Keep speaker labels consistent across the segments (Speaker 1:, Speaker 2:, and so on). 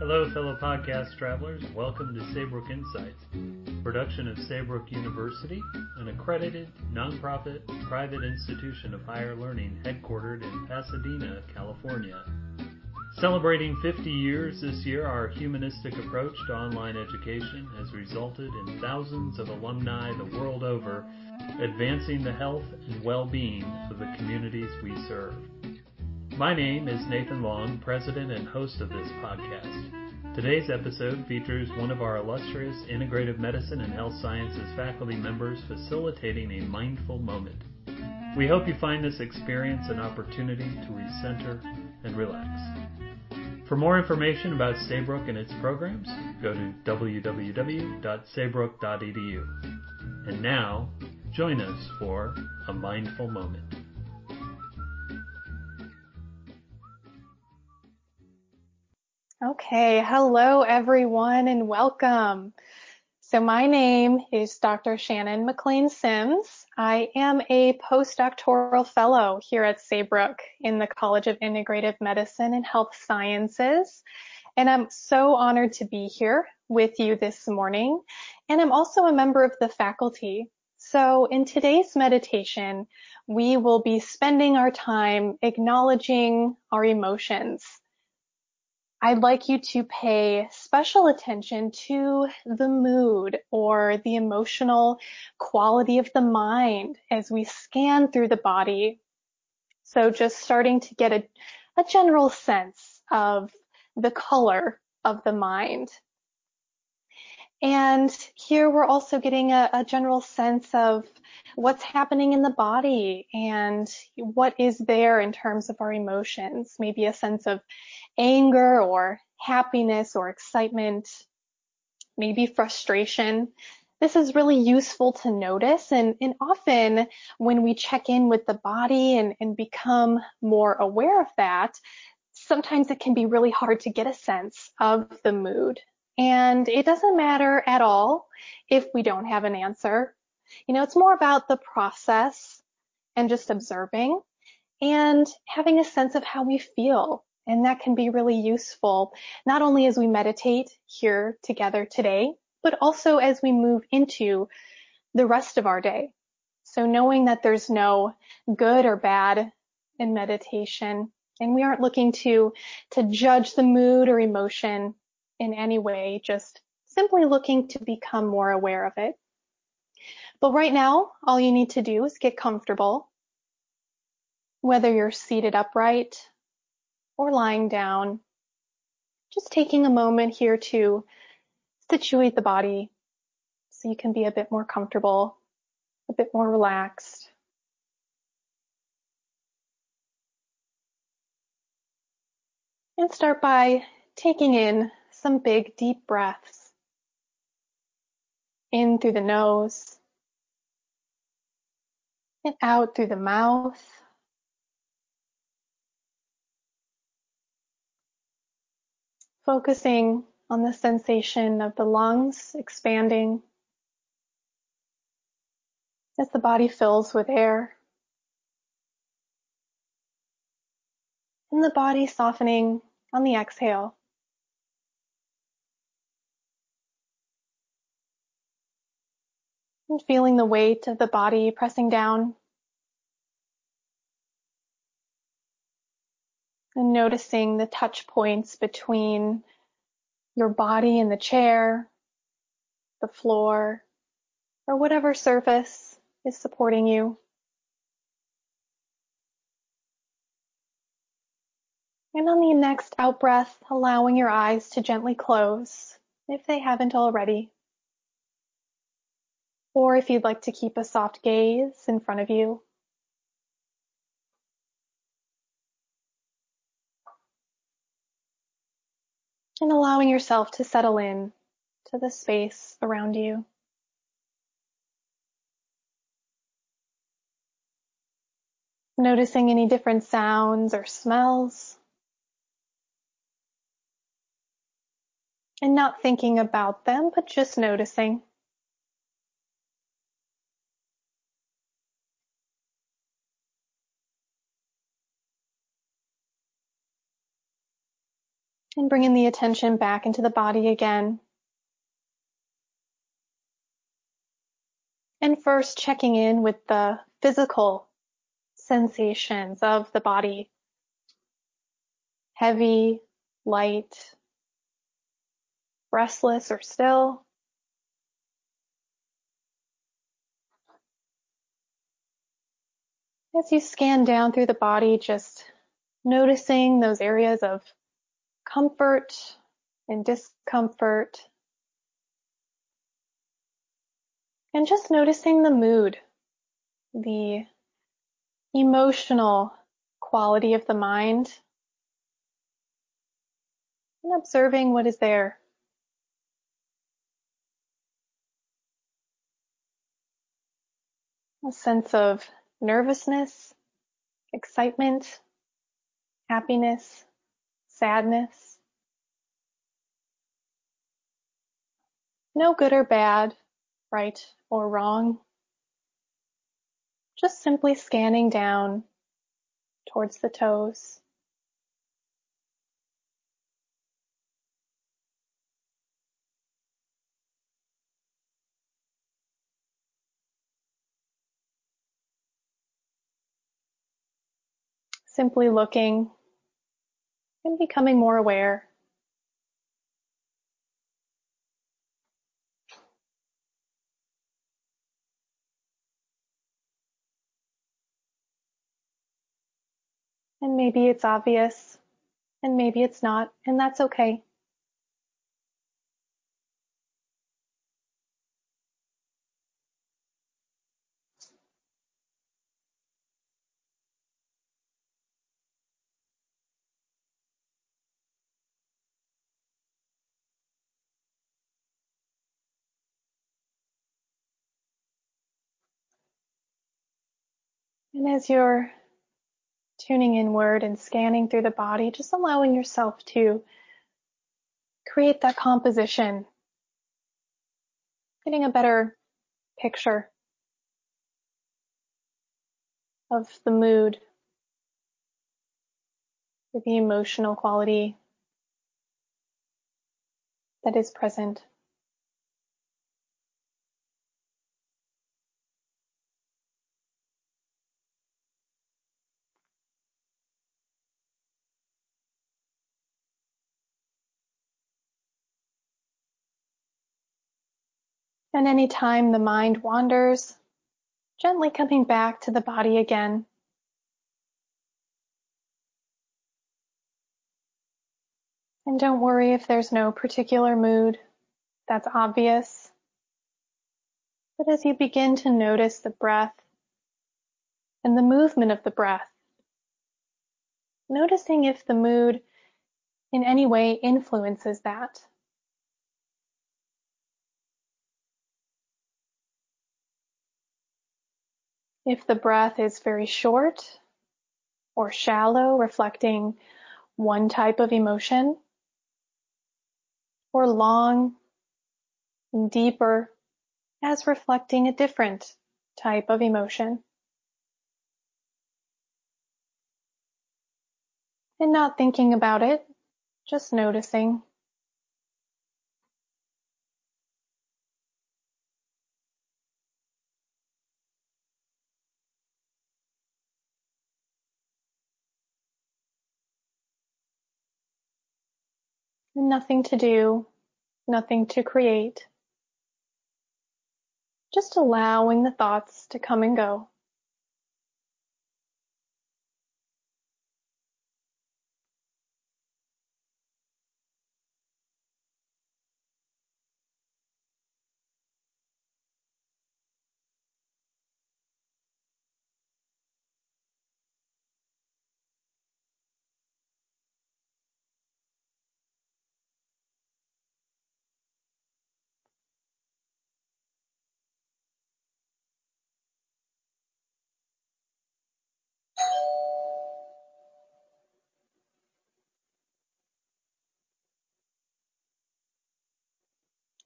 Speaker 1: Hello, fellow podcast travelers. Welcome to Saybrook Insights, production of Saybrook University, an accredited, nonprofit, private institution of higher learning headquartered in Pasadena, California. Celebrating 50 years this year, our humanistic approach to online education has resulted in thousands of alumni the world over advancing the health and well-being of the communities we serve. My name is Nathan Long, president and host of this podcast. Today's episode features one of our illustrious integrative medicine and health sciences faculty members facilitating a mindful moment. We hope you find this experience an opportunity to recenter and relax. For more information about Saybrook and its programs, go to www.saybrook.edu. And now, join us for a mindful moment.
Speaker 2: Okay, hello everyone and welcome. So my name is Dr. Shannon McLean Sims. I am a postdoctoral fellow here at Saybrook in the College of Integrative Medicine and Health Sciences. And I'm so honored to be here with you this morning. And I'm also a member of the faculty. So in today's meditation, we will be spending our time acknowledging our emotions I'd like you to pay special attention to the mood or the emotional quality of the mind as we scan through the body. So just starting to get a, a general sense of the color of the mind. And here we're also getting a, a, general sense of what's happening in the body and what is there in terms of our emotions. Maybe a sense of anger or happiness or excitement, maybe frustration. This is really useful to notice and, and often when we check in with the body and, and become more aware of that, sometimes it can be really hard to get a sense of the mood. And it doesn't matter at all if we don't have an answer. You know, it's more about the process and just observing and having a sense of how we feel and that can be really useful, not only as we meditate here together today, but also as we move into the rest of our day. So knowing that there's no good or bad in meditation, and we aren't looking to, to judge the mood or emotion in any way, just simply looking to become more aware of it. But right now, all you need to do is get comfortable. Whether you're seated upright or lying down. Just taking a moment here to situate the body so you can be a bit more comfortable, a bit more relaxed. And start by taking in some big deep breaths. In through the nose and out through the mouth. focusing on the sensation of the lungs expanding as the body fills with air. And the body softening on the exhale. And feeling the weight of the body pressing down and noticing the touch points between your body and the chair, the floor, or whatever surface is supporting you. And on the next out breath, allowing your eyes to gently close if they haven't already. Or if you'd like to keep a soft gaze in front of you. and allowing yourself to settle in to the space around you. Noticing any different sounds or smells. And not thinking about them, but just noticing. And bringing the attention back into the body again. And first checking in with the physical sensations of the body. Heavy, light, restless or still. As you scan down through the body, just noticing those areas of comfort and discomfort. And just noticing the mood, the emotional quality of the mind, and observing what is there. A sense of nervousness, excitement, happiness, sadness. No good or bad, right or wrong. Just simply scanning down towards the toes. Simply looking and becoming more aware. And maybe it's obvious and maybe it's not, and that's okay. And as you're tuning inward and scanning through the body, just allowing yourself to create that composition, getting a better picture of the mood, the emotional quality that is present. And any time the mind wanders, gently coming back to the body again. And don't worry if there's no particular mood that's obvious. But as you begin to notice the breath and the movement of the breath, noticing if the mood in any way influences that. If the breath is very short or shallow, reflecting one type of emotion, or long and deeper as reflecting a different type of emotion. And not thinking about it, just noticing. Nothing to do, nothing to create. Just allowing the thoughts to come and go.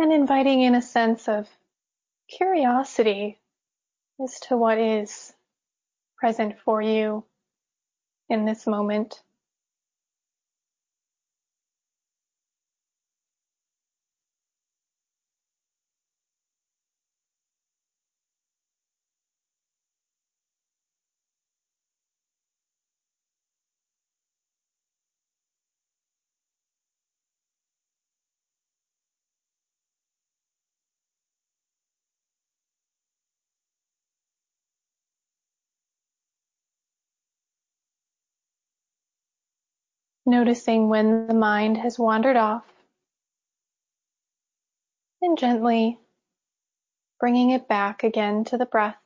Speaker 2: And inviting in a sense of curiosity as to what is present for you in this moment. Noticing when the mind has wandered off and gently bringing it back again to the breath.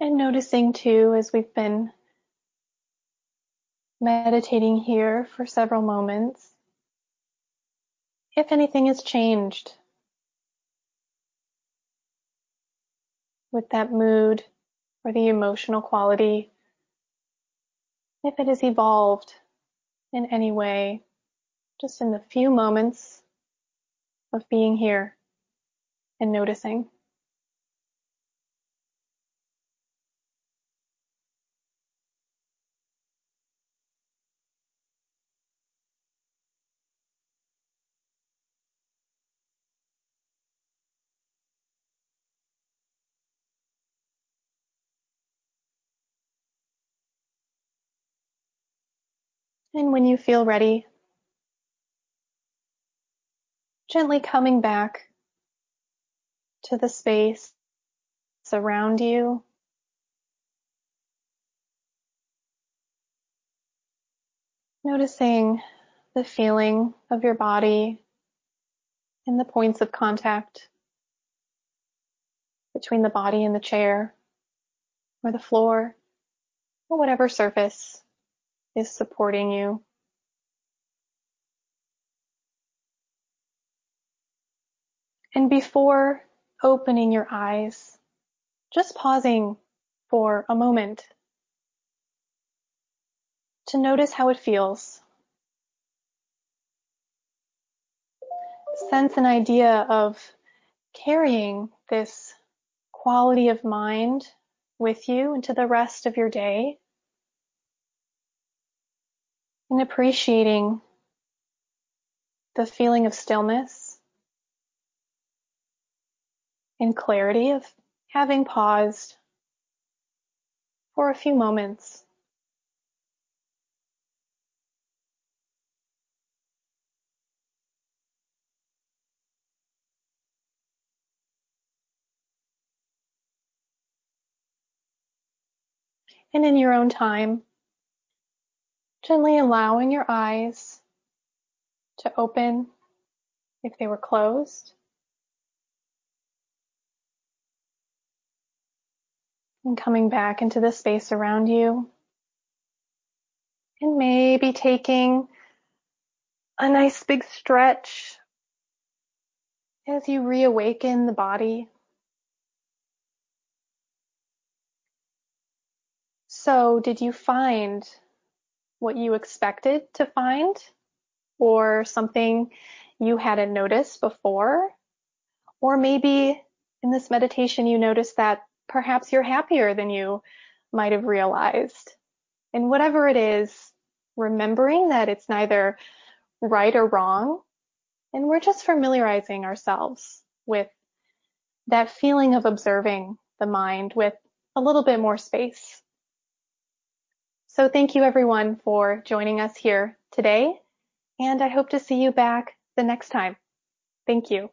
Speaker 2: And noticing too, as we've been meditating here for several moments, if anything has changed with that mood or the emotional quality, if it has evolved in any way, just in the few moments of being here and noticing. And when you feel ready, gently coming back to the space around you. Noticing the feeling of your body and the points of contact between the body and the chair or the floor or whatever surface is supporting you. And before opening your eyes, just pausing for a moment to notice how it feels. Sense an idea of carrying this quality of mind with you into the rest of your day and appreciating the feeling of stillness and clarity of having paused for a few moments. And in your own time, Gently allowing your eyes to open if they were closed. And coming back into the space around you. And maybe taking a nice big stretch as you reawaken the body. So, did you find what you expected to find or something you hadn't noticed before. Or maybe in this meditation, you notice that perhaps you're happier than you might have realized. And whatever it is, remembering that it's neither right or wrong. And we're just familiarizing ourselves with that feeling of observing the mind with a little bit more space. So thank you everyone for joining us here today, and I hope to see you back the next time. Thank you.